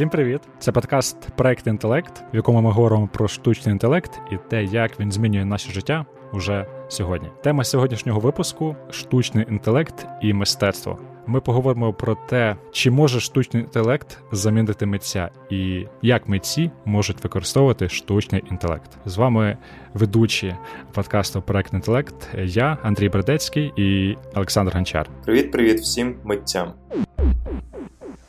Всім привіт! Це подкаст Проект інтелект, в якому ми говоримо про штучний інтелект і те, як він змінює наше життя уже сьогодні. Тема сьогоднішнього випуску штучний інтелект і мистецтво. Ми поговоримо про те, чи може штучний інтелект замінити митця, і як митці можуть використовувати штучний інтелект. З вами ведучі подкасту Проект інтелект. Я Андрій Бредецький і Олександр Гончар. Привіт, привіт всім митцям.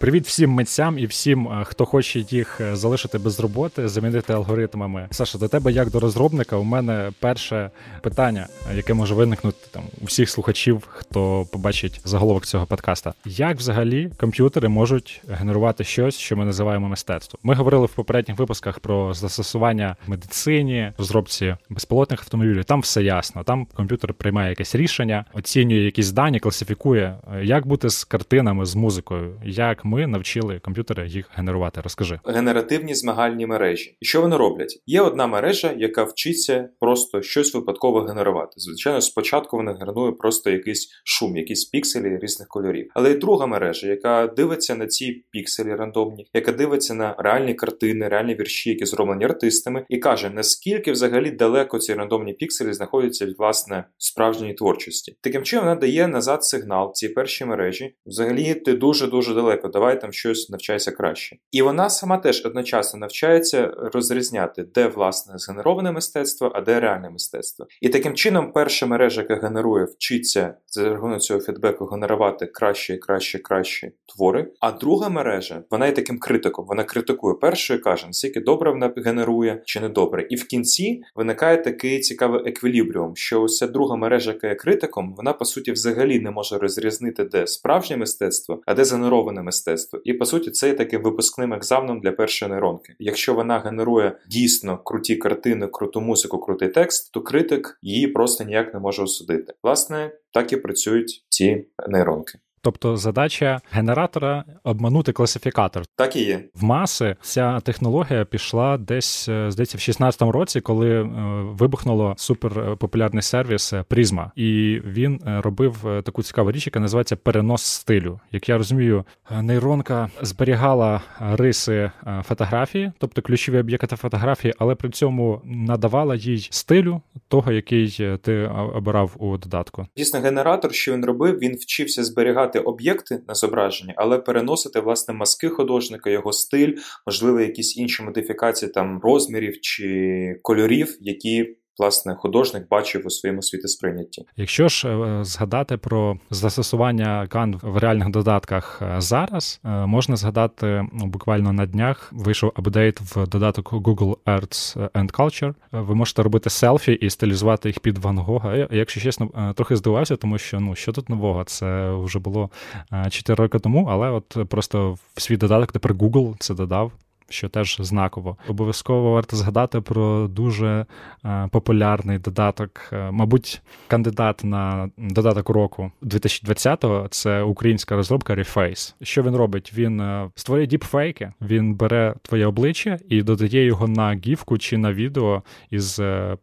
Привіт всім митцям і всім, е, хто хоче їх е, залишити без роботи, замінити алгоритмами. Саша, до тебе, як до розробника, у мене перше питання, яке може виникнути там у всіх слухачів, хто побачить заголовок цього подкаста. Як взагалі комп'ютери можуть генерувати щось, що ми називаємо мистецтвом? Ми говорили в попередніх випусках про застосування в медицині, розробці безпілотних автомобілів. Там все ясно. Там комп'ютер приймає якесь рішення, оцінює якісь дані, класифікує, е, як бути з картинами, з музикою, як ми навчили комп'ютери їх генерувати. Розкажи генеративні змагальні мережі. І що вони роблять? Є одна мережа, яка вчиться просто щось випадково генерувати. Звичайно, спочатку вона генерує просто якийсь шум, якісь пікселі різних кольорів. Але є друга мережа, яка дивиться на ці пікселі рандомні, яка дивиться на реальні картини, реальні вірші, які зроблені артистами, і каже, наскільки взагалі далеко ці рандомні пікселі знаходяться від власне справжньої творчості. Таким чином вона дає назад сигнал цій першій мережі. Взагалі, ти дуже дуже далеко давай там щось навчайся краще. І вона сама теж одночасно навчається розрізняти, де власне згенероване мистецтво, а де реальне мистецтво. І таким чином, перша мережа, яка генерує, вчиться за рахунок цього фідбеку генерувати краще, краще, краще твори. А друга мережа, вона є таким критиком. Вона критикує першу і каже, наскільки добре вона генерує чи не добре. І в кінці виникає такий цікавий еквілібріум, що ось друга мережа, яка є критиком, вона по суті взагалі не може розрізнити, де справжнє мистецтво, а де згенероване мистецтво мистецтво. І по суті, це є таким випускним екзаменом для першої нейронки. Якщо вона генерує дійсно круті картини, круту музику, крутий текст, то критик її просто ніяк не може осудити. Власне, так і працюють ці нейронки. Тобто задача генератора обманути класифікатор. Так і є. В маси ця технологія пішла десь, е, здається, в 16-му році, коли е, вибухнуло суперпопулярний сервіс Prisma. Е, і він робив таку цікаву річ, яка називається перенос стилю. Як я розумію, нейронка зберігала риси фотографії, тобто ключові об'єкти фотографії, але при цьому надавала їй стилю того, який ти обирав у додатку. Дійсно, генератор, що він робив, він вчився зберігати зберігати об'єкти на зображенні, але переносити власне маски художника, його стиль, можливо, якісь інші модифікації там розмірів чи кольорів, які власне художник бачив у своєму світосприйнятті. Якщо ж е, згадати про застосування кан в реальних додатках е, зараз, е, можна згадати буквально на днях вийшов апдейт в додаток Google Arts and Culture. Ви можете робити селфі і стилізувати їх під Ван Гога. Якщо чесно, трохи здивувався, тому що ну що тут нового? Це вже було 4 роки тому, але от просто в свій додаток тепер Google це додав що теж знаково. Обов'язково варто згадати про дуже е, популярний додаток, е, мабуть, кандидат на додаток року 2020-го це українська розробка Reface. Що він робить? Він е, створює діпфейки, він бере твоє обличчя і додає його на гівку чи на відео із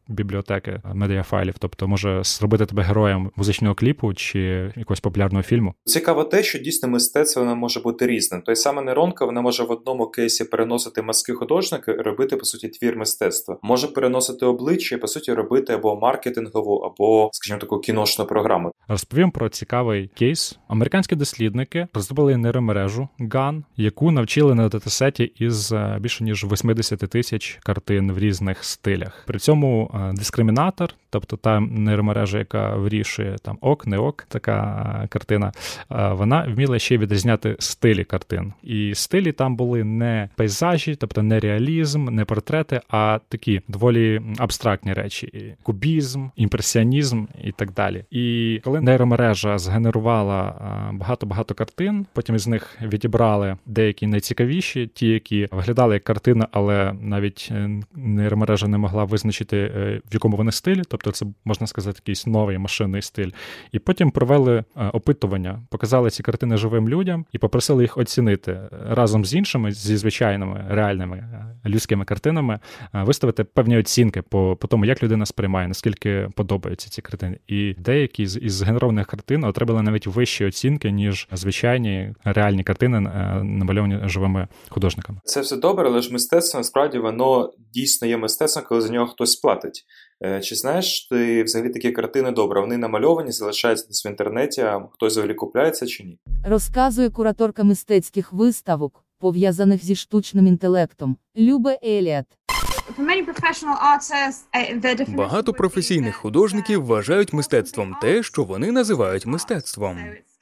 бібліотеки медіафайлів, тобто може зробити тебе героєм музичного кліпу чи якогось популярного фільму. Цікаво те, що дійсно мистецтво воно може бути різним. Той саме нейронка вона може в одному кейсі переносити переносити маски художника і робити, по суті, твір мистецтва. Може переносити обличчя і, по суті, робити або маркетингову, або, скажімо, таку кіношну програму. Розповім про цікавий кейс. Американські дослідники розробили нейромережу GAN, яку навчили на датасеті із е, більше ніж 80 тисяч картин в різних стилях. При цьому е, дискримінатор, тобто та нейромережа, яка вирішує там ок, не ок, така е, картина, вона вміла ще відрізняти стилі картин. І стилі там були не пейзажі, пейзажі, тобто не реалізм, не портрети, а такі доволі абстрактні речі: кубізм, імпресіонізм і так далі. І коли нейромережа згенерувала багато-багато картин, потім із них відібрали деякі найцікавіші, ті, які виглядали як картина, але навіть е, нейромережа не могла визначити, е, в якому вони стилі, тобто це можна сказати, якийсь новий машинний стиль. І потім провели е, опитування, показали ці картини живим людям і попросили їх оцінити разом з іншими зі звичайними картинами, реальними е, людськими картинами, е, виставити певні оцінки по по тому, як людина сприймає, наскільки подобаються ці картини. І деякі з із генерованих картин отримали навіть вищі оцінки, ніж звичайні реальні картини, намальовані живими художниками. Це все добре, але ж мистецтво насправді воно дійсно є мистецтвом, коли за нього хтось платить. Чи знаєш ти взагалі такі картини добре? Вони намальовані, залишаються десь в інтернеті, а хтось взагалі купляється чи ні? Розказує кураторка мистецьких виставок, пов'язаних зі штучним інтелектом. Любе Еліат. Uh, Багато професійних художників вважають мистецтвом те, що вони називають мистецтвом.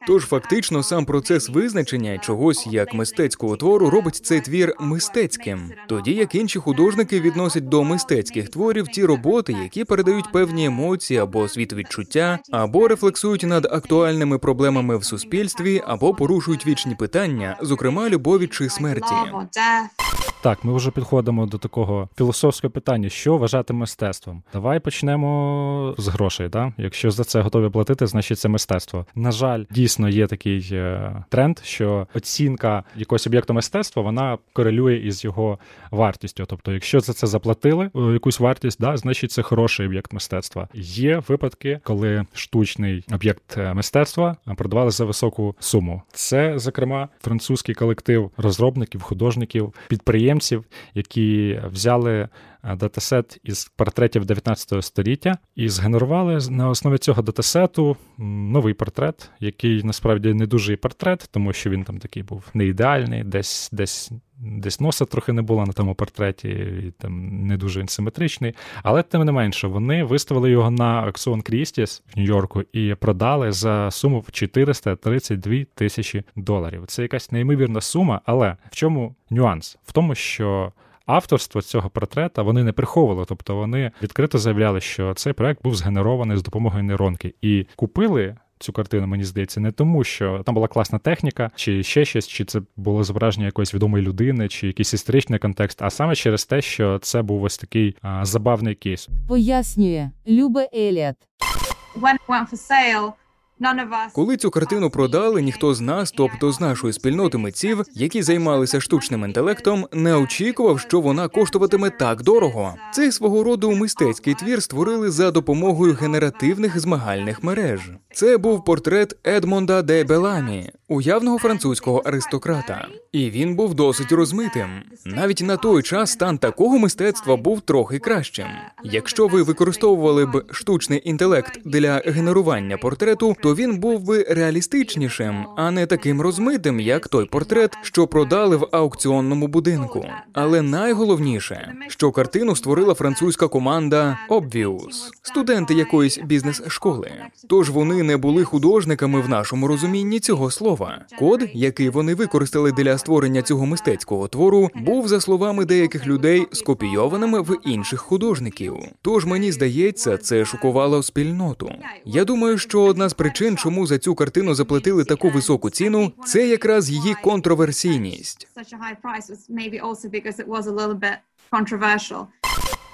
Тож фактично сам процес визначення чогось як мистецького твору робить цей твір мистецьким, тоді як інші художники відносять до мистецьких творів ті роботи, які передають певні емоції або світовідчуття, або рефлексують над актуальними проблемами в суспільстві, або порушують вічні питання, зокрема любові чи смерті. Так, ми вже підходимо до такого філософського питання, що вважати мистецтвом. Давай почнемо з грошей. Да? Якщо за це готові платити, значить це мистецтво. На жаль, дійсно є такий е, тренд, що оцінка якогось об'єкту мистецтва вона корелює із його вартістю. Тобто, якщо за це заплатили е, якусь вартість, да, значить це хороший об'єкт мистецтва. Є випадки, коли штучний об'єкт е, мистецтва продавали за високу суму. Це, зокрема, французький колектив розробників, художників, підприємців підприємців, які взяли датасет із портретів 19 століття і згенерували на основі цього датасету новий портрет, який насправді не дуже портрет, тому що він там такий був не ідеальний, десь десь. Десь носа трохи не було на тому портреті, і там не дуже він симетричний. Але тим не менше, вони виставили його на Аксон Крістіс в Нью-Йорку і продали за суму в 432 тисячі доларів. Це якась неймовірна сума, але в чому нюанс? В тому, що авторство цього портрета вони не приховували, тобто вони відкрито заявляли, що цей проект був згенерований з допомогою нейронки, і купили. Цю картину, мені здається, не тому, що там була класна техніка, чи ще щось, чи це було зображення якоїсь відомої людини, чи якийсь історичний контекст, а саме через те, що це був ось такий а, забавний кейс. Пояснює Любе Еліат. When went for sale, коли цю картину продали, ніхто з нас, тобто з нашої спільноти митців, які займалися штучним інтелектом, не очікував, що вона коштуватиме так дорого. Цей свого роду мистецький твір створили за допомогою генеративних змагальних мереж. Це був портрет Едмонда де Беламі, уявного французького аристократа, і він був досить розмитим. Навіть на той час стан такого мистецтва був трохи кращим. Якщо ви використовували б штучний інтелект для генерування портрету, то він був би реалістичнішим, а не таким розмитим, як той портрет, що продали в аукціонному будинку. Але найголовніше, що картину створила французька команда Obvious, студенти якоїсь бізнес-школи. Тож вони не були художниками в нашому розумінні цього слова. Код, який вони використали для створення цього мистецького твору, був за словами деяких людей скопійованим в інших художників. Тож мені здається, це шокувало спільноту. Я думаю, що одна з причин, чому за цю картину заплатили таку високу ціну, це якраз її контроверсійність.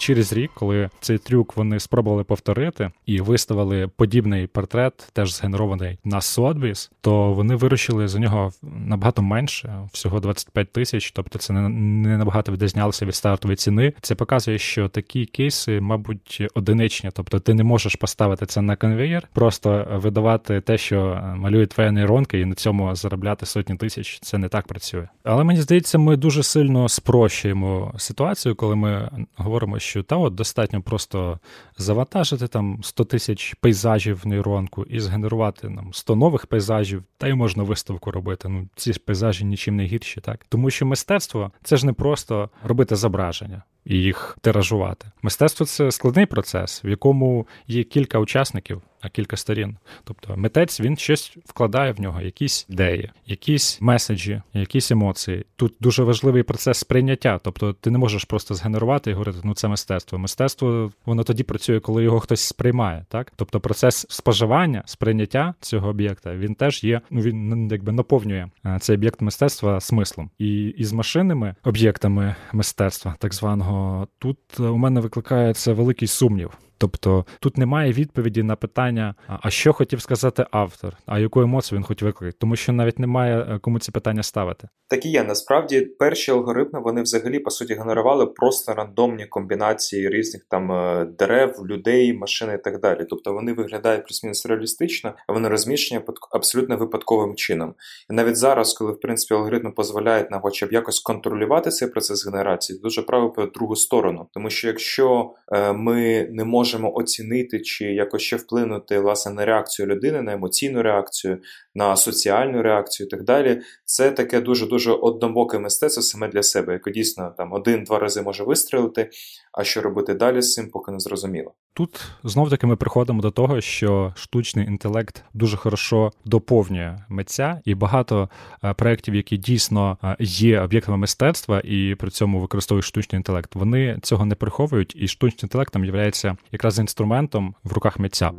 Через рік, коли цей трюк вони спробували повторити і виставили подібний портрет, теж згенерований на Sotheby's, то вони вирішили за нього набагато менше, всього 25 тисяч. Тобто це не, набагато відрізнялося від стартової ціни. Це показує, що такі кейси, мабуть, одиничні. Тобто, ти не можеш поставити це на конвеєр, просто видавати те, що малює твоя нейронка, і на цьому заробляти сотні тисяч. Це не так працює. Але мені здається, ми дуже сильно спрощуємо ситуацію, коли ми говоримо, що що та от достатньо просто завантажити там 100 тисяч пейзажів в нейронку і згенерувати нам 100 нових пейзажів, та й можна виставку робити. Ну ці ж пейзажі нічим не гірші, так тому що мистецтво це ж не просто робити зображення і їх тиражувати. Мистецтво це складний процес, в якому є кілька учасників, а кілька сторін. Тобто митець він щось вкладає в нього, якісь ідеї, якісь меседжі, якісь емоції. Тут дуже важливий процес сприйняття. Тобто ти не можеш просто згенерувати і говорити, ну це мистецтво. Мистецтво воно тоді працює, коли його хтось сприймає. Так, тобто процес споживання, сприйняття цього об'єкта він теж є. Ну він якби наповнює е, цей об'єкт мистецтва смислом. І із машинними об'єктами мистецтва, так званого, тут у мене викликається великий сумнів. Тобто тут немає відповіді на питання, а що хотів сказати автор, а яку емоцію він хотів викликати, тому що навіть немає е, кому ці питання ставити. Так і є. Насправді перші алгоритми вони взагалі по суті генерували просто рандомні комбінації різних там е, дерев, людей, машин і так далі. Тобто вони виглядають плюс-мінус реалістично, а вони розміщені абсолютно випадковим чином. І навіть зараз, коли в принципі алгоритми дозволяють нам хоча б якось контролювати цей процес генерації, дуже право по другу сторону. Тому що якщо е, ми не можемо оцінити чи якось ще вплинути власне на реакцію людини, на емоційну реакцію, на соціальну реакцію і так далі, це таке дуже дуже однобоке мистецтво саме для себе, яке дійсно там один-два рази може вистрілити. А що робити далі з цим, поки не зрозуміло. Тут знов таки ми приходимо до того, що штучний інтелект дуже хорошо доповнює митця, і багато е, проєктів, які дійсно е, є об'єктами мистецтва і при цьому використовують штучний інтелект, вони цього не приховують, і штучний інтелект там є якраз інструментом в руках митця.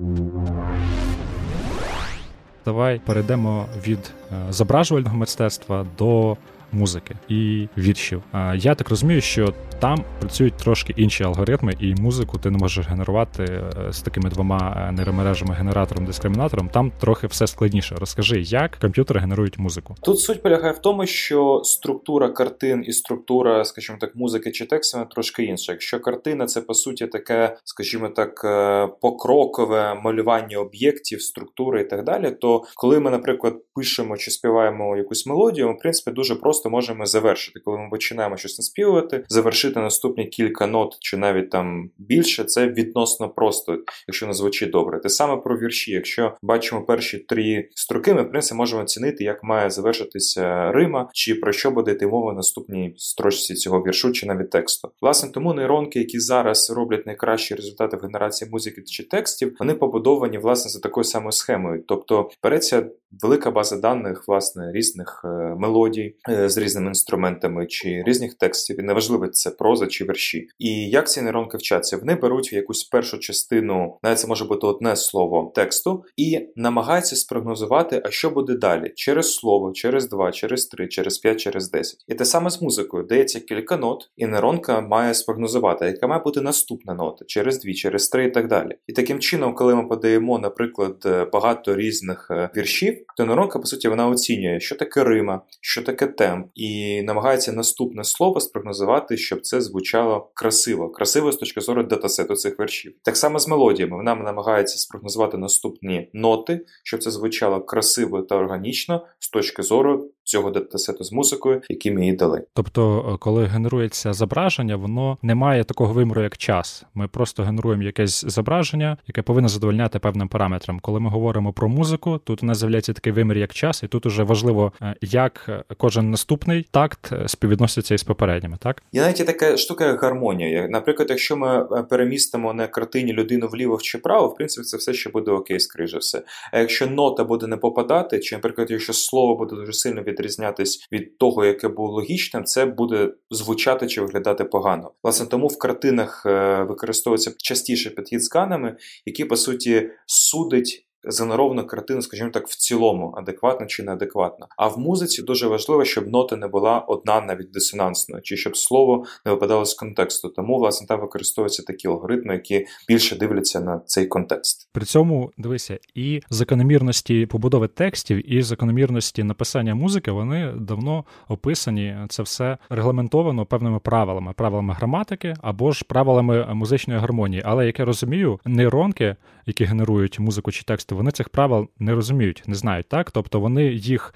Давай перейдемо від е, зображувального мистецтва до музики і віршів. Я так розумію, що там працюють трошки інші алгоритми, і музику ти не можеш генерувати е, з такими двома е, нейромережами, генератором, дискримінатором. Там трохи все складніше. Розкажи, як комп'ютери генерують музику. Тут суть полягає в тому, що структура картин і структура, скажімо так, музики чи тексту трошки інша. Якщо картина це по суті таке, скажімо так, е, покрокове малювання об'єктів, структури і так далі, то коли ми, наприклад, пишемо чи співаємо якусь мелодію, ми в принципі дуже просто можемо завершити. Коли ми починаємо щось наспівувати, завершити наступні кілька нот чи навіть там більше, це відносно просто, якщо не звучить добре. Те саме про вірші. Якщо бачимо перші три строки, ми в принципі можемо оцінити, як має завершитися Рима, чи про що буде йти мова в наступній строчці цього віршу, чи навіть тексту. Власне, тому нейронки, які зараз роблять найкращі результати в генерації музики чи текстів, вони побудовані власне за такою самою схемою. Тобто береться велика база даних, власне, різних е, мелодій е, з різними інструментами чи різних текстів, і неважливо, це проза чи верші. І як ці нейронки вчаться? Вони беруть в якусь першу частину, навіть це може бути одне слово тексту, і намагаються спрогнозувати, а що буде далі через слово, через два, через три, через п'ять, через десять. І те саме з музикою дається кілька нот, і нейронка має спрогнозувати, яка має бути наступна нота через дві, через три і так далі. І таким чином, коли ми подаємо, наприклад, е, багато різних віршів, то нейронка, по суті, вона оцінює, що таке Рима, що таке темп, і намагається наступне слово спрогнозувати, щоб це звучало красиво, красиво з точки зору датасету цих вершів. Так само з мелодіями вона намагається спрогнозувати наступні ноти, щоб це звучало красиво та органічно з точки зору цього датасету з музикою, які ми їй дали. Тобто, е, коли генерується зображення, воно не має такого виміру, як час. Ми просто генеруємо якесь зображення, яке повинно задовольняти певним параметрам. Коли ми говоримо про музику, тут у нас з'являється такий вимір, як час, і тут уже важливо, е, як е, кожен наступний такт співвідноситься із попередніми. Так є навіть така штука, як гармонія. Наприклад, якщо ми перемістимо на картині людину вліво чи вправо, в принципі, це все ще буде окей, скоріше все. А якщо нота буде не попадати, чи, наприклад, якщо слово буде дуже сильно від відрізнятись від того, яке було логічним, це буде звучати чи виглядати погано. Власне, тому в картинах е, використовується частіше підхід з ганами, які по суті судить занерована картина, скажімо так, в цілому, адекватна чи неадекватна. А в музиці дуже важливо, щоб нота не була одна навіть дисонансною, чи щоб слово не випадало з контексту. Тому, власне, там використовуються такі алгоритми, які більше дивляться на цей контекст. При цьому дивися, і закономірності побудови текстів, і закономірності написання музики вони давно описані. Це все регламентовано певними правилами, правилами граматики або ж правилами музичної гармонії. Але як я розумію, нейронки, які генерують музику чи текст вони цих правил не розуміють, не знають, так? Тобто вони їх.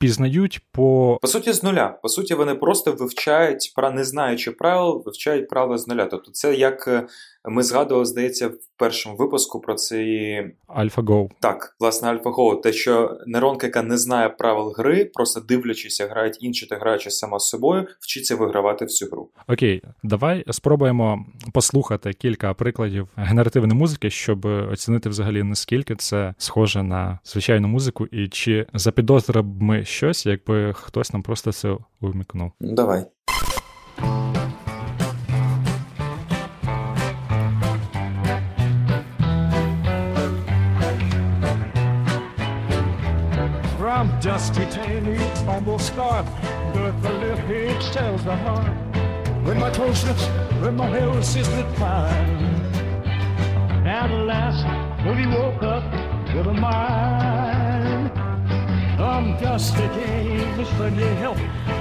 Пізнають по По суті, з нуля. По суті, вони просто вивчають, не знаючи правил, вивчають правила з нуля. Тобто, це як е, ми згадували, здається, в першому випуску про цей AlphaGo. Так, власне, AlphaGo. Те, що нейронка, яка не знає правил гри, просто дивлячись, грають інші та граючи сама з собою, вчиться вигравати в цю гру. Окей, давай спробуємо послухати кілька прикладів генеративної музики, щоб оцінити взагалі наскільки це схоже на звичайну музику, і чи запідозрив ми щось, якби хтось нам просто це увімкнув. Давай. From dusty tanny, almost scarf, but the little hitch tells the heart. When my closeness, when my hair health is declined. at last when he woke up with a mind. I'm Dusty James, for your help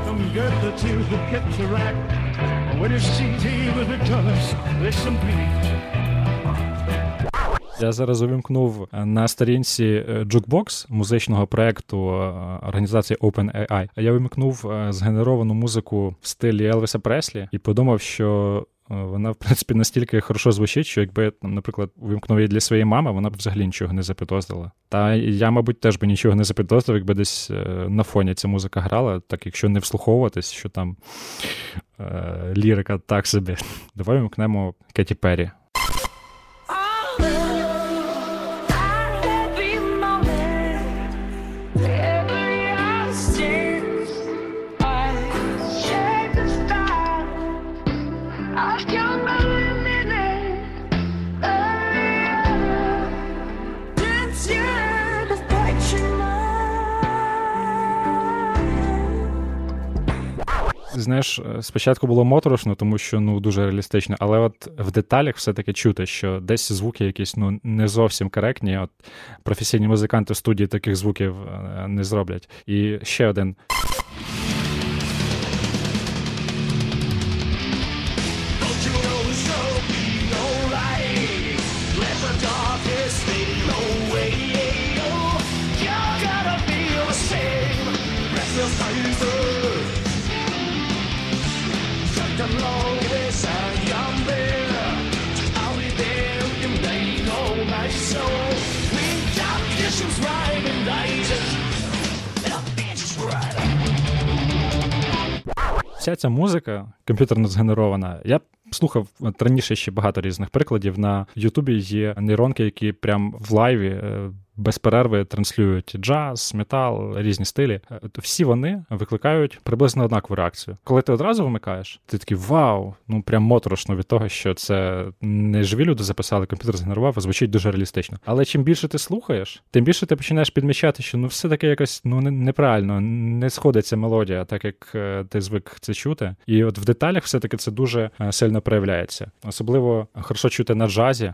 from Goethe to the picture. When you see with the colors, listen please. Я зараз увімкнув е, на сторінці е, Jukebox музичного проекту е, організації OpenAI. Я увімкнув згенеровану музику в стилі Елвіса Преслі і подумав, що. Вона, в принципі, настільки хорошо звучить, що якби там, наприклад, вимкнув її для своєї мами, вона б взагалі нічого не запідозрила. Та я, мабуть, теж би нічого не запідозрив, якби десь на фоні ця музика грала, так якщо не вслуховуватись, що там е- лірика так собі. Давай вимкнемо Кеті Перрі. Знаєш, е, спочатку було моторошно, тому що ну дуже реалістично, але от в деталях все-таки чути, що десь звуки якісь ну не зовсім коректні. От професійні музиканти в студії таких звуків е, не зроблять. І ще один. Вся ця музика комп'ютерно згенерована. Я слухав раніше ще багато різних прикладів. На Ютубі є нейронки, які прям в лайві е, без перерви транслюють джаз, метал, різні стилі. Е, всі вони викликають приблизно однакову реакцію. Коли ти одразу вмикаєш, ти такий вау! Ну прям моторошно від того, що це не живі люди записали, комп'ютер згенерував, а звучить дуже реалістично. Але чим більше ти слухаєш, тим більше ти починаєш підмічати, що ну все таке якось ну неправильно, не сходиться мелодія, так як е, ти звик це чути. І от в деталях все-таки це дуже е, сильно проявляється. Особливо хорошо чути на джазі.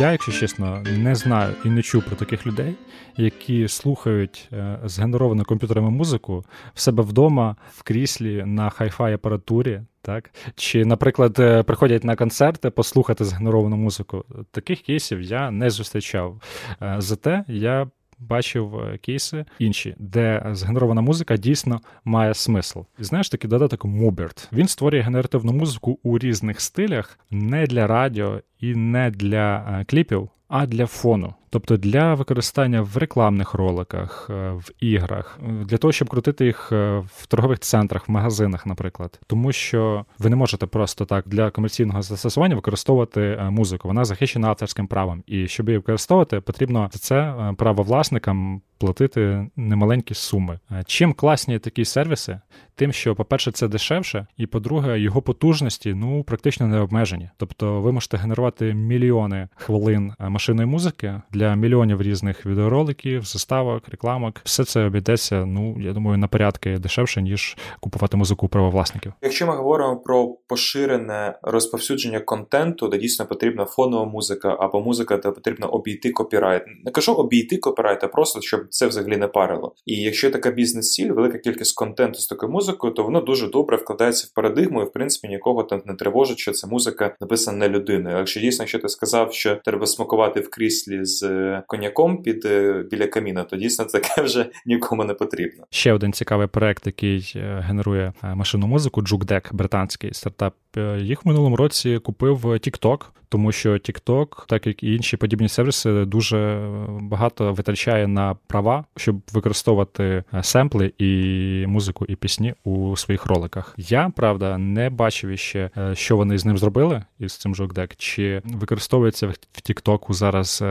Я, якщо чесно, не знаю і не чув про таких людей, які слухають е, згенеровану комп'ютерами музику в себе вдома в кріслі на хай-фай апаратурі. Так, чи, наприклад, е, приходять на концерти послухати згенеровану музику. Таких кейсів я не зустрічав. Е, зате я бачив е, кейси інші, де згенерована музика дійсно має смисл. І знаєш такий додаток Mubert. Він створює генеративну музику у різних стилях, не для радіо і не для е, кліпів, а для фону. Тобто для використання в рекламних роликах, е, в іграх, для того, щоб крутити їх е, в торгових центрах, в магазинах, наприклад, тому що ви не можете просто так для комерційного застосування використовувати е, музику. Вона захищена авторським правом, і щоб її використовувати, потрібно за це правовласникам платити немаленькі суми. Чим класні такі сервіси? Тим, що, по-перше, це дешевше, і по-друге, його потужності ну практично не обмежені. Тобто, ви можете генерувати мільйони хвилин машинної музики для мільйонів різних відеороликів, заставок, рекламок. Все це обійдеться. Ну я думаю, на порядки дешевше ніж купувати музику правовласників. Якщо ми говоримо про поширене розповсюдження контенту, де дійсно потрібна фонова музика або музика, де потрібно обійти копірайт. Не кажу обійти копірайт, а просто щоб це взагалі не парило. І якщо така бізнес-ціль, велика кількість контенту з такою музикою, то воно дуже добре вкладається в парадигму, і в принципі нікого там не тривожить, що ця музика написана не людиною. Якщо дійсно, якщо ти сказав, що треба смакувати в кріслі з е, коньяком під е, біля каміна, то дійсно таке вже нікому не потрібно. Ще один цікавий проект, який е, генерує машину музику, Джукдек, британський стартап. Їх в минулому році купив TikTok, тому що TikTok, так як і інші подібні сервіси, дуже багато витрачає на права, щоб використовувати семпли і музику, і пісні у своїх роликах. Я правда не бачив іще, що вони з ним зробили із цим Джукдек, чи використовується в TikTok зараз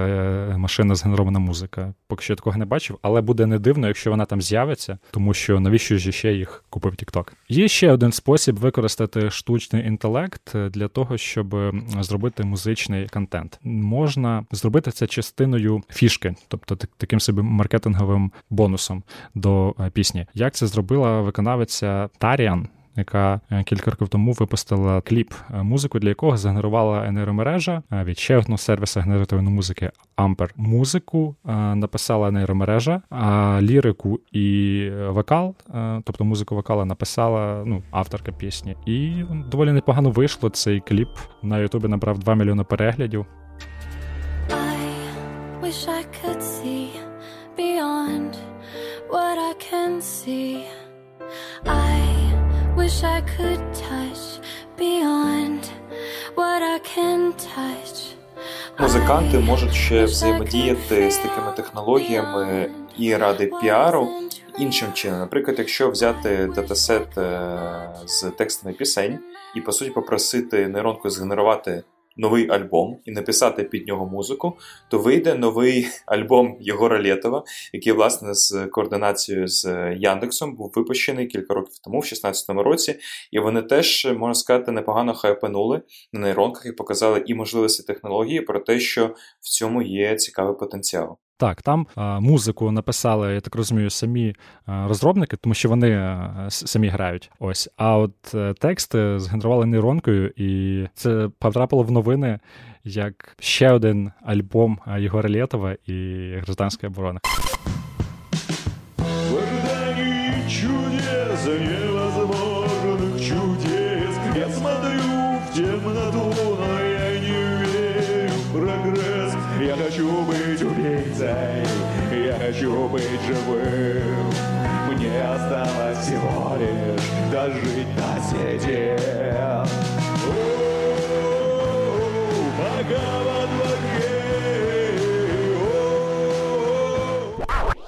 машина згенерована музика. Поки що такого не бачив, але буде не дивно, якщо вона там з'явиться, тому що навіщо ж ще їх купив TikTok. Є ще один спосіб використати штучний інтелект для того, щоб зробити музичний контент. Можна зробити це частиною фішки, тобто таким собі маркетинговим бонусом до е, пісні. Як це зробила виконавиця Таріан? Яка е, кілька років тому випустила кліп, е, музику для якого згенерувала нейромережа е, від ще одного сервісу генеративної музики Amper. Музику написала нейромережа, а лірику і вокал, тобто музику вокала написала ну, авторка пісні. І доволі непогано вийшло. Цей кліп на Ютубі набрав 2 мільйони переглядів. I wish I could see beyond what I can see. Wish I could touch beyond what I can touch. Музиканти можуть ще взаємодіяти з такими технологіями і ради піару іншим чином. Наприклад, якщо взяти датасет е, з текстами пісень і по суті попросити нейронку згенерувати новий альбом і написати під нього музику, то вийде новий альбом Єгора Лєтова, який, власне, з координацією з Яндексом був випущений кілька років тому, в 2016 році. І вони теж, можна сказати, непогано хайпанули на нейронках і показали і можливості технології про те, що в цьому є цікавий потенціал. Так, там музику написали, я так розумію, самі розробники, тому що вони самі грають. Ось. А от е, тексти згенерували нейронкою, і це потрапило в новини як ще один альбом Єгора Лєтова і гражданської оборони. чудес, хочу быть живым. Мне осталось всего лишь дожить до сети.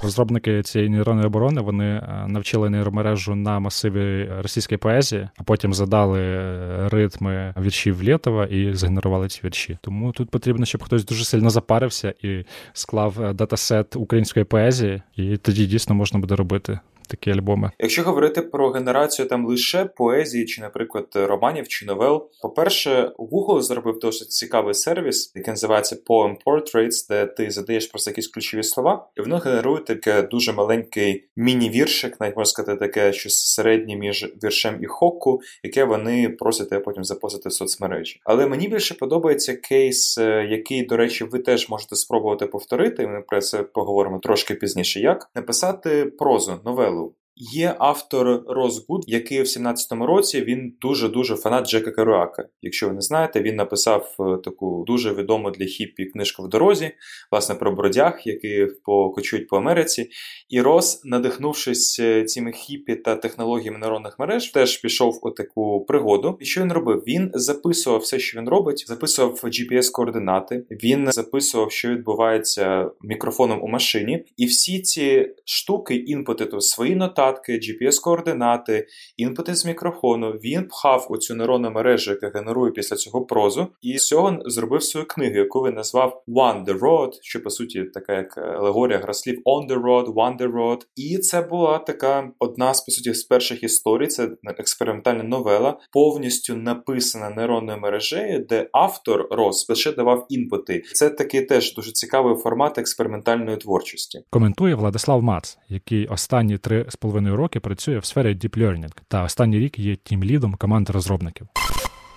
Розробники цієї нейронної оборони вони е, навчили нейромережу на масиві російської поезії, а потім задали е, ритми віршів Лєтова і згенерували ці вірші. Тому тут потрібно, щоб хтось дуже сильно запарився і склав е, датасет української поезії, і тоді дійсно можна буде робити такі альбоми. Якщо говорити про генерацію там лише поезії, чи, наприклад, романів чи новел, по-перше, Google зробив досить цікавий сервіс, який називається Poem Portraits, де ти задаєш просто якісь ключові слова, і воно генерує таке дуже маленький міні-віршик, навіть можна сказати, таке щось середнє між віршем і хокку, яке вони просять тебе потім запостити в соцмережі. Але мені більше подобається кейс, е, який, до речі, ви теж можете спробувати повторити. Ми про це поговоримо трошки пізніше. Як написати прозу новелу. Є автор Рос Гуд, який в 17-му році він дуже дуже фанат Джека Керуака. Якщо ви не знаєте, він написав е, таку дуже відому для хіппі книжку в дорозі, власне, про бродяг, які покочують по Америці. І Рос, надихнувшись е, цими хіппі та технологіями нейронних мереж, теж пішов у таку пригоду. І що він робив? Він записував все, що він робить, записував GPS-координати, він записував, що відбувається мікрофоном у машині, і всі ці штуки, інпути, свої нота нотатки, GPS-координати, інпути з мікрофону. Він пхав у цю нейронну мережу, яка генерує після цього прозу, і з цього зробив свою книгу, яку він назвав One the Road, що по суті така як алегорія граслів On the Road, One the Road. І це була така одна з по суті з перших історій. Це експериментальна новела, повністю написана нейронною мережею, де автор Рос лише давав інпути. Це такий теж дуже цікавий формат експериментальної творчості. Коментує Владислав Мац, який останні три з половиною половиною роки працює в сфері Deep Learning та останній рік є тім-лідом команди розробників.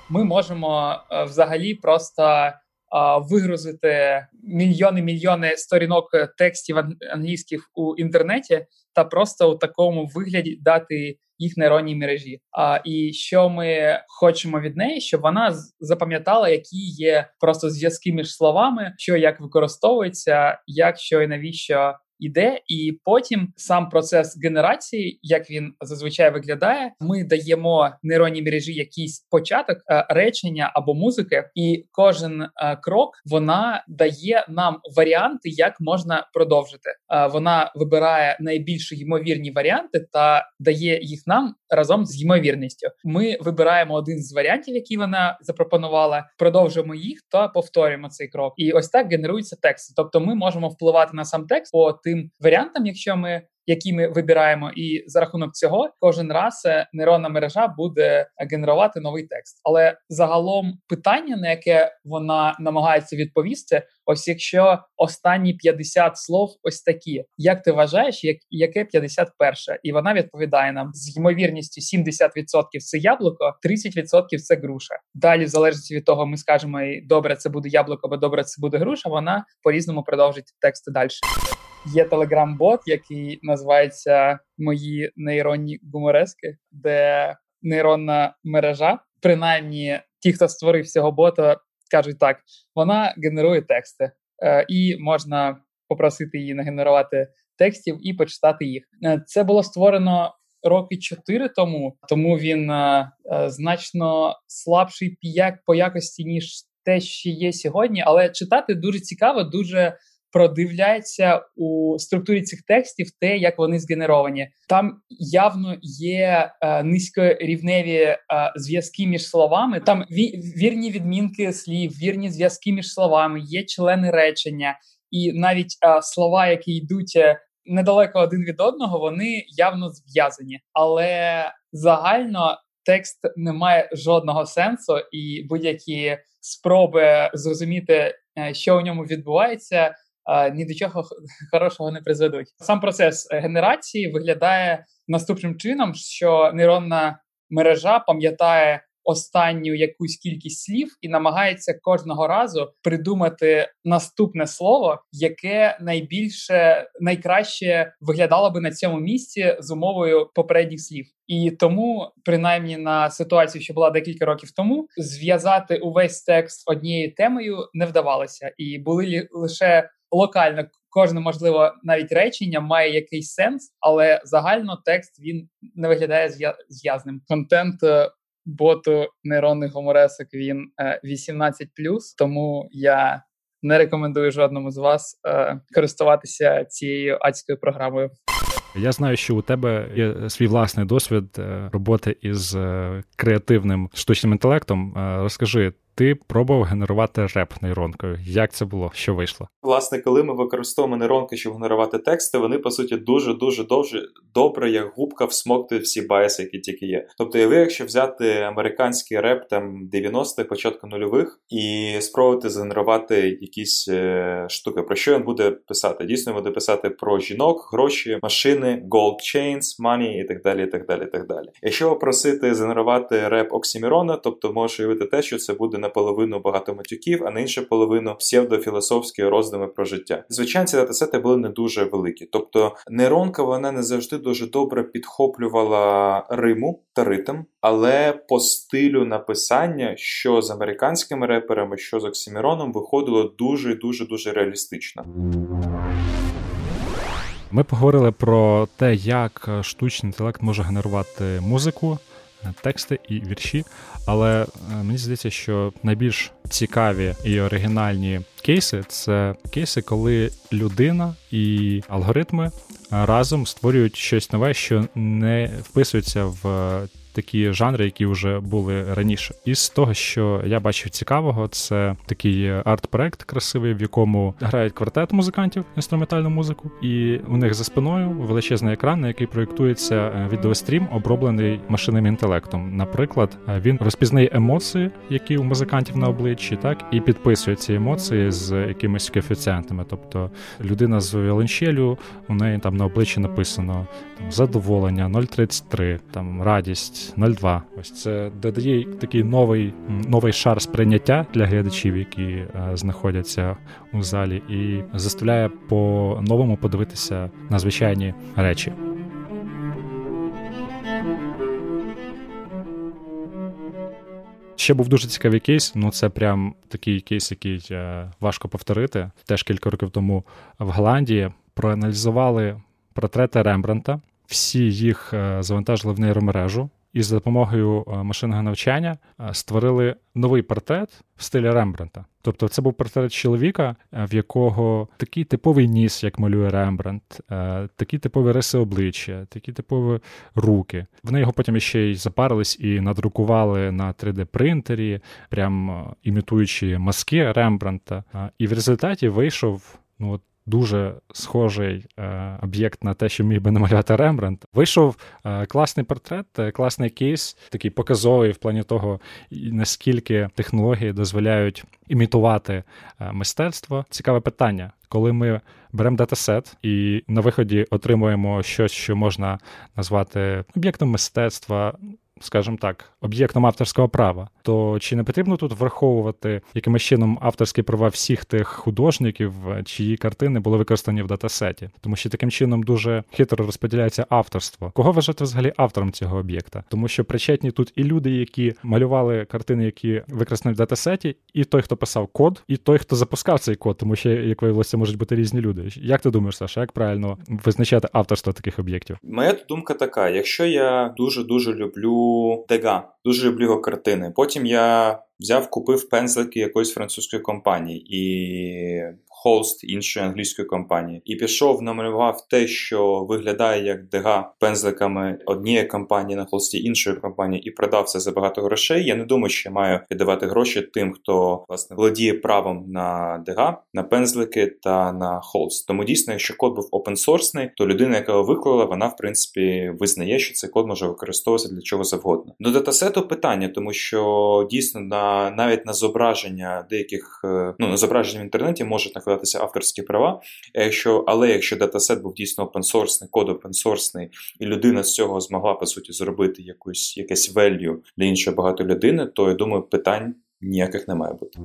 Ми можемо е, взагалі просто е, вигрузити мільйони мільйони сторінок текстів англійських у інтернеті та просто у такому вигляді дати їх нейронній мережі. А і що ми хочемо від неї, щоб вона запам'ятала, які є просто зв'язки між словами, що як використовується, як що і навіщо іде, і потім сам процес генерації, як він зазвичай виглядає, ми даємо нейронній мережі якийсь початок е, речення або музики, і кожен е, крок вона дає нам варіанти, як можна продовжити. Е, вона вибирає найбільш ймовірні варіанти та дає їх нам разом з ймовірністю. Ми вибираємо один з варіантів, які вона запропонувала, продовжуємо їх та повторюємо цей крок. І ось так генерується текст. Тобто, ми можемо впливати на сам текст по тим варіантам, якщо ми які ми вибираємо, і за рахунок цього кожен раз е, нейронна мережа буде генерувати новий текст. Але загалом питання, на яке вона намагається відповісти, ось якщо останні 50 слов ось такі, як ти вважаєш, як яке 51? І вона відповідає нам з ймовірністю 70% це яблуко, 30% це груша. Далі, в залежності від того, ми скажемо добре, це буде яблуко, або добре, це буде груша. Вона по різному продовжить тексти далі. Є телеграм-бот, який називається Мої нейронні гуморески, де нейронна мережа, принаймні ті, хто створив цього бота, кажуть так: вона генерує тексти, е, і можна попросити її нагенерувати текстів і почитати їх. Е, це було створено роки чотири тому, тому він е, значно слабший по якості ніж те, що є сьогодні, але читати дуже цікаво, дуже продивляється у структурі цих текстів те, як вони згенеровані. Там явно є е, низькорівневі е, зв'язки між словами. Там ві, вірні відмінки слів, вірні зв'язки між словами, є члени речення, і навіть е, слова, які йдуть. Е, недалеко один від одного, вони явно зв'язані, але загально текст не має жодного сенсу, і будь-які спроби зрозуміти, е, що у ньому відбувається, ні до чого хорошого не призведуть. Сам процес генерації виглядає наступним чином, що нейронна мережа пам'ятає останню якусь кількість слів і намагається кожного разу придумати наступне слово, яке найбільше найкраще виглядало би на цьому місці з умовою попередніх слів. І тому, принаймні, на ситуацію, що була декілька років тому, зв'язати увесь текст однією темою не вдавалося, і були лише локально кожне можливо навіть речення має якийсь сенс, але загально текст він не виглядає зв'язним. Контент е, боту нейронних гоморесок він 18+, е, тому я не рекомендую жодному з вас е, користуватися цією адською програмою. Я знаю, що у тебе є свій власний досвід роботи із креативним штучним інтелектом. Розкажи, ти пробував генерувати реп нейронкою. Як це було? Що вийшло? Власне, коли ми використовуємо нейронки, щоб генерувати тексти, вони по суті дуже дуже дуже добре, як губка всмоктують всі байси, які тільки є. Тобто, яви, якщо взяти американський реп там 90-х, початку нульових, і спробувати згенерувати якісь е, штуки, про що він буде писати? Дійсно, буде писати про жінок, гроші, машини, gold chains, money і так далі. і так далі, і так далі. Якщо попросити згенерувати реп Оксімірона, тобто можеш уявити те, що це буде наполовину багато матюків, а на іншу половину псевдофілософські роздуми про життя. Звичайно, ці датасети були не дуже великі. Тобто нейронка вона не завжди дуже добре підхоплювала риму та ритм, але по стилю написання, що з американськими реперами, що з Оксіміроном, виходило дуже дуже дуже реалістично. Ми поговорили про те, як штучний інтелект може генерувати музику тексти і вірші. Але е, мені здається, що найбільш цікаві і оригінальні кейси це кейси, коли людина і алгоритми разом створюють щось нове, що не вписується в такі жанри, які вже були раніше. І з того, що я бачив цікавого, це такий арт-проект красивий, в якому грають квартет музикантів інструментальну музику, і у них за спиною величезний екран, на який проєктується е, відеострім, оброблений машинним інтелектом. Наприклад, е, він розпізнає емоції, які у музикантів на обличчі, так і підписує ці емоції з якимись коефіцієнтами. Тобто людина з віолончелю, у неї там на обличчі написано там задоволення 0,33, там радість. 0,2. Ось це додає такий новий новий шар сприйняття для глядачів, які е, знаходяться у залі, і заставляє по-новому подивитися на звичайні речі. Ще був дуже цікавий кейс. Ну це прям такий кейс, який е, важко повторити. Теж кілька років тому в Голландії проаналізували портрети Рембранта. Всі їх е, завантажили в нейромережу і за допомогою е, машинного навчання е, створили новий портрет в стилі Рембранта. Тобто, це був портрет чоловіка, е, в якого такий типовий ніс, як малює Рембрандт, такі типові риси обличчя, такі типові руки. Вони його потім ще й запарились і надрукували на 3D-принтері, прям імітуючи маски Рембранта. І в результаті вийшов ну, от дуже схожий е, об'єкт на те, що міг би намалювати Рембрандт. Вийшов е, класний портрет, е, класний кейс, такий показовий в плані того, наскільки технології дозволяють імітувати мистецтво. Цікаве питання. Коли ми беремо датасет і на виході отримуємо щось, що можна назвати об'єктом мистецтва, скажімо так, об'єктом авторського права, то чи не потрібно тут враховувати якимось чином авторські права всіх тих художників, чиї картини були використані в датасеті? Тому що таким чином дуже хитро розподіляється авторство. Кого вважати взагалі автором цього об'єкта? Тому що причетні тут і люди, які малювали картини, які використані в датасеті, і той, хто писав код, і той, хто запускав цей код, тому що, як виявилося, можуть бути різні люди. Як ти думаєш, Саша, як правильно визначати авторство таких об'єктів? Моя думка така: якщо я дуже дуже люблю Дега. Дуже люблю його картини. Потім я взяв, купив пензлики якоїсь французької компанії і Холст іншої англійської компанії, і пішов, намалював те, що виглядає як дега пензликами однієї компанії на холсті іншої компанії, і продав це за багато грошей. Я не думаю, що я маю віддавати гроші тим, хто власне володіє правом на дега, на пензлики та на холст. Тому дійсно, якщо код був опенсорсний, то людина, яка його виклала, вона в принципі визнає, що цей код може використовуватися для чого завгодно. До датасету питання, тому що дійсно на навіть на зображення деяких е, ну на зображення в інтернеті можуть накладати накладатися авторські права. Якщо, Але якщо датасет був дійсно опенсорсний, код опенсорсний, і людина з цього змогла по суті зробити якусь якесь value для іншої багато людини, то я думаю, питань ніяких не має бути.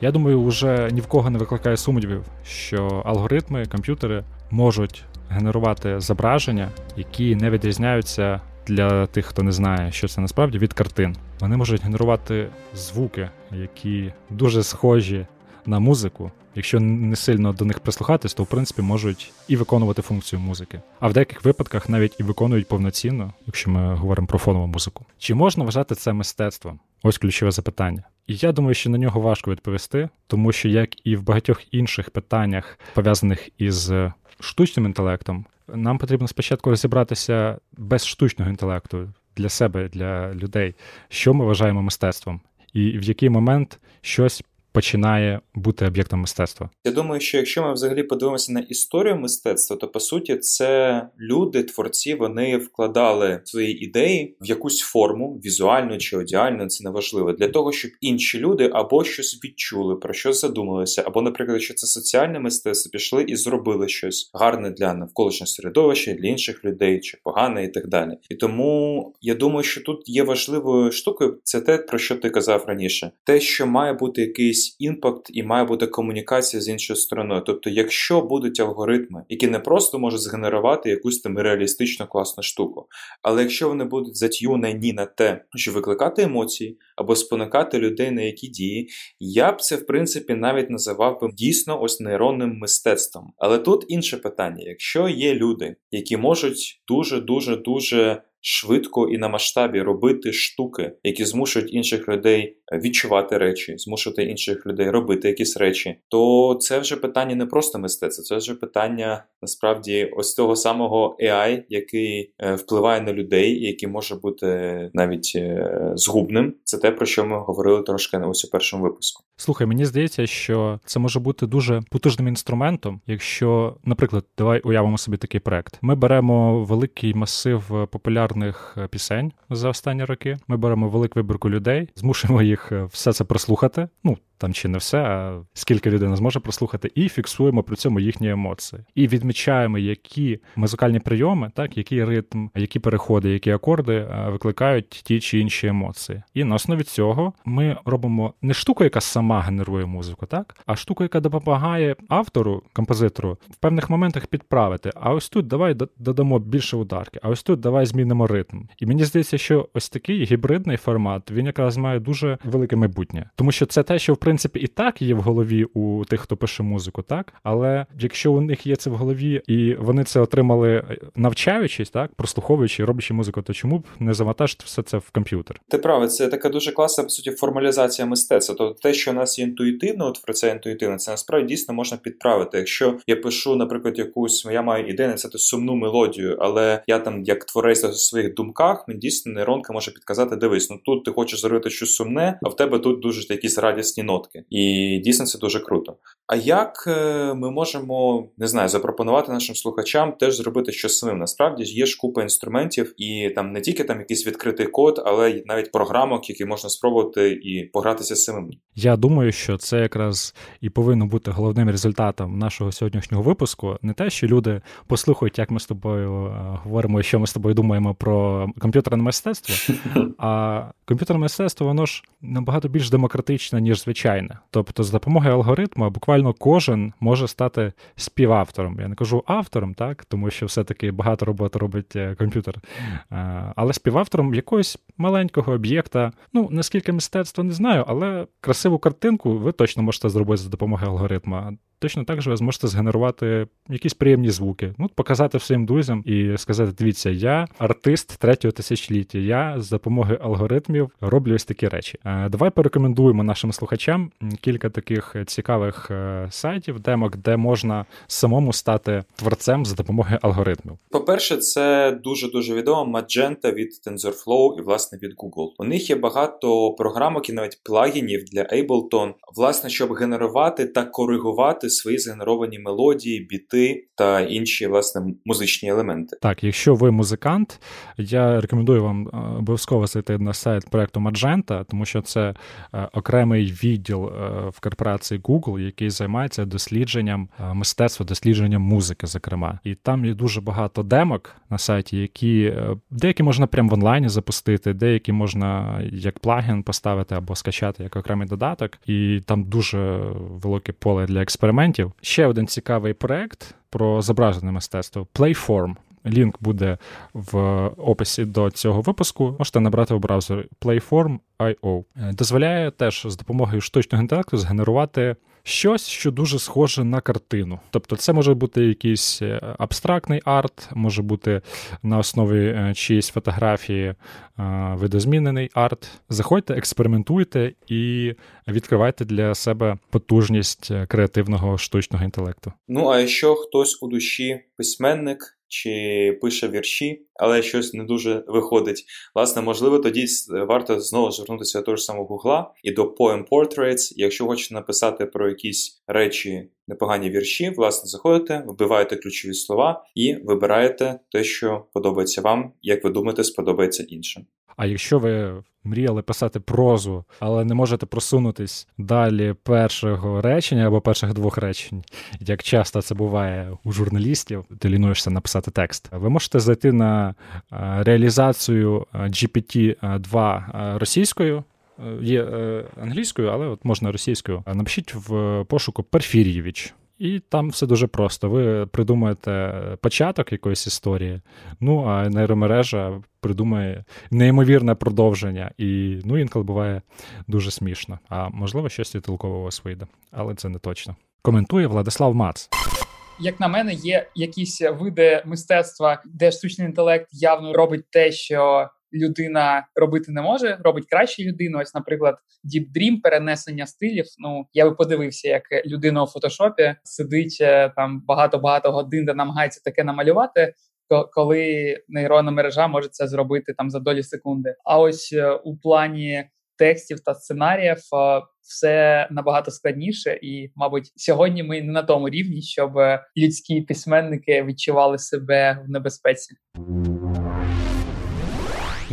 Я думаю, вже ні в кого не викликає сумнівів, що алгоритми, комп'ютери можуть генерувати зображення, які не відрізняються для тих, хто не знає, що це насправді від картин. Вони можуть генерувати звуки, які дуже схожі на музику. Якщо не сильно до них прислухатись, то в принципі можуть і виконувати функцію музики. А в деяких випадках навіть і виконують повноцінно, якщо ми говоримо про фонову музику. Чи можна вважати це мистецтвом? Ось ключове запитання. І я думаю, що на нього важко відповісти, тому що як і в багатьох інших питаннях, пов'язаних із штучним інтелектом, нам потрібно спочатку розібратися без штучного інтелекту для себе, для людей, що ми вважаємо мистецтвом, і в який момент щось починає бути об'єктом мистецтва. Я думаю, що якщо ми взагалі подивимося на історію мистецтва, то по суті це люди, творці, вони вкладали свої ідеї в якусь форму, візуальну чи одіальну, це неважливо, для того, щоб інші люди або щось відчули, про що задумалися, або, наприклад, що це соціальне мистецтво, пішли і зробили щось гарне для навколишнього середовища, для інших людей, чи погане, і так далі. І тому я думаю, що тут є важливою штукою, це те, про що ти казав раніше, те, що має бути якийсь якийсь імпакт і має бути комунікація з іншою стороною. Тобто, якщо будуть алгоритми, які не просто можуть згенерувати якусь там реалістичну класну штуку, але якщо вони будуть затюнені на те, що викликати емоції або спонукати людей на які дії, я б це в принципі навіть називав би дійсно ось нейронним мистецтвом. Але тут інше питання: якщо є люди, які можуть дуже дуже дуже швидко і на масштабі робити штуки, які змушують інших людей е, відчувати речі, змушувати інших людей робити якісь речі, то це вже питання не просто мистецтва, це вже питання насправді ось того самого AI, який е, впливає на людей, який може бути навіть е, згубним. Це те, про що ми говорили трошки на ось у першому випуску. Слухай, мені здається, що це може бути дуже потужним інструментом, якщо, наприклад, давай уявимо собі такий проект. Ми беремо великий масив популярних е, пісень за останні роки. Ми беремо велику вибірку людей, змушуємо їх е, все це прослухати. Ну там чи не все, а скільки людина зможе прослухати, і фіксуємо при цьому їхні емоції. І відмічаємо, які музикальні прийоми, так, який ритм, які переходи, які акорди е, викликають ті чи інші емоції. І на основі цього ми робимо не штуку, яка сама генерує музику, так, а штуку, яка допомагає автору, композитору в певних моментах підправити. А ось тут давай додамо більше ударки, а ось тут давай змінимо ритм. І мені здається, що ось такий гібридний формат він якраз має дуже велике майбутнє, тому що це те, що в принципі і так є в голові у тих, хто пише музику, так але якщо у них є це в голові, і вони це отримали, е, навчаючись, так прослуховуючи, роблячи музику, то чому б не завантажити все це в комп'ютер? Ти правий, це така дуже класна по суті формалізація мистецтва. Тобто те, що у нас є інтуїтивно, от про це інтуїтивно, це насправді дійсно можна підправити. Якщо я пишу, наприклад, якусь я маю ідею написати сумну мелодію, але я там як творець у своїх думках, мені дійсно нейронка може підказати, дивись, ну тут ти хочеш зробити щось сумне, а в тебе тут дуже якісь радісні ноти нотки. І дійсно це дуже круто. А як е, ми можемо не знаю, запропонувати нашим слухачам теж зробити щось самим? Насправді є ж купа інструментів, і там не тільки там якийсь відкритий код, але й навіть програмок, які можна спробувати і погратися самим. Я думаю, що це якраз і повинно бути головним результатом нашого сьогоднішнього випуску. Не те, що люди послухають, як ми з тобою е, говоримо, що ми з тобою думаємо про комп'ютерне мистецтво. А комп'ютерне мистецтво воно ж набагато більш демократичне, ніж звичайне. Тобто, з допомогою алгоритму буквально кожен може стати співавтором. Я не кажу автором, так тому що все-таки багато роботи робить е, комп'ютер, е, але співавтором якогось маленького об'єкта. Ну наскільки мистецтво не знаю, але красиву картинку ви точно можете зробити за допомогою алгоритму. Точно так же ви зможете згенерувати якісь приємні звуки, ну показати всім друзям і сказати: дивіться, я артист третього тисячоліття. Я з допомогою алгоритмів роблю ось такі речі. Е, давай порекомендуємо нашим слухачам кілька таких цікавих е, сайтів, демок, де можна самому стати творцем за допомогою алгоритмів. По-перше, це дуже дуже відомо Magenta від TensorFlow і власне від Google. У них є багато програмок і навіть плагінів для Ableton, власне, щоб генерувати та коригувати свої згенеровані мелодії, біти та інші власне музичні елементи. Так, якщо ви музикант, я рекомендую вам е, обов'язково зайти на сайт проекту Magenta, тому що це е, окремий відділ е, в корпорації Google, який займається дослідженням мистецтва, дослідженням музики, зокрема. І там є дуже багато демок на сайті, які деякі можна прямо в онлайні запустити, деякі можна як плагін поставити або скачати як окремий додаток, і там дуже велике поле для експериментів. Ще один цікавий проект про зображене мистецтво Playform. Лінк буде в описі до цього випуску. Можете набрати в браузер Playform.io. Дозволяє теж з допомогою штучного інтелекту згенерувати щось, що дуже схоже на картину. Тобто, це може бути якийсь е, абстрактний арт, може бути на основі е, чиїсь фотографії е, видозмінений арт. Заходьте, експериментуйте і відкривайте для себе потужність креативного штучного інтелекту. Ну а якщо хтось у душі письменник чи пише вірші, але щось не дуже виходить. Власне, можливо, тоді варто знову звернутися до того ж самого Гугла і до Poem Portraits. Якщо хочете написати про якісь речі, непогані вірші, власне, заходите, вбиваєте ключові слова і вибираєте те, що подобається вам, як ви думаєте, сподобається іншим. А якщо ви мріяли писати прозу, але не можете просунутись далі першого речення або перших двох речень, як часто це буває у журналістів, ти лінуєшся написати текст, ви можете зайти на реалізацію GPT-2 російською. Є англійською, але от можна російською. Напишіть в пошуку Перфір'євич. І там все дуже просто. Ви придумаєте початок якоїсь історії, ну а нейромережа придумає неймовірне продовження. І ну, інколи буває дуже смішно. А можливо, щось і толково у вас вийде, але це не точно. Коментує Владислав Мац. Як на мене, є якісь види мистецтва, де штучний інтелект явно робить те, що людина робити не може, робить краще людину. Ось, наприклад, Deep Dream, перенесення стилів. Ну я би подивився, як людина у фотошопі сидить е, там багато-багато годин, де намагається таке намалювати. Коли нейронна мережа може це зробити там за долі секунди. А ось е, у плані текстів та сценаріїв е, все набагато складніше, і, мабуть, сьогодні ми не на тому рівні, щоб людські письменники відчували себе в небезпеці.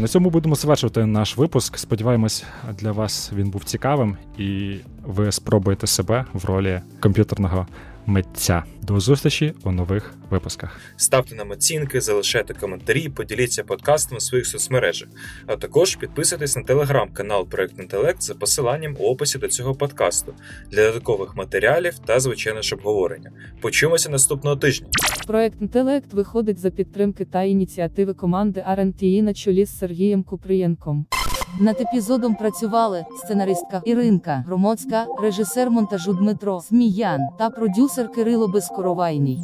На цьому будемо завершувати наш випуск. Сподіваємось, для вас він був цікавим, і ви спробуєте себе в ролі комп'ютерного митця. До зустрічі у нових випусках. Ставте нам оцінки, залишайте коментарі, поділіться подкастом у своїх соцмережах. А також підписуйтесь на телеграм-канал Проект Інтелект за посиланням у описі до цього подкасту для додаткових матеріалів та звичайно ж обговорення. Почуємося наступного тижня. Проект інтелект виходить за підтримки та ініціативи команди RNTI на чолі з Сергієм Купрієнком. Над епізодом працювали сценаристка Іринка Громоцька, режисер монтажу Дмитро Сміян та продюсер Кирило Безкоровайний.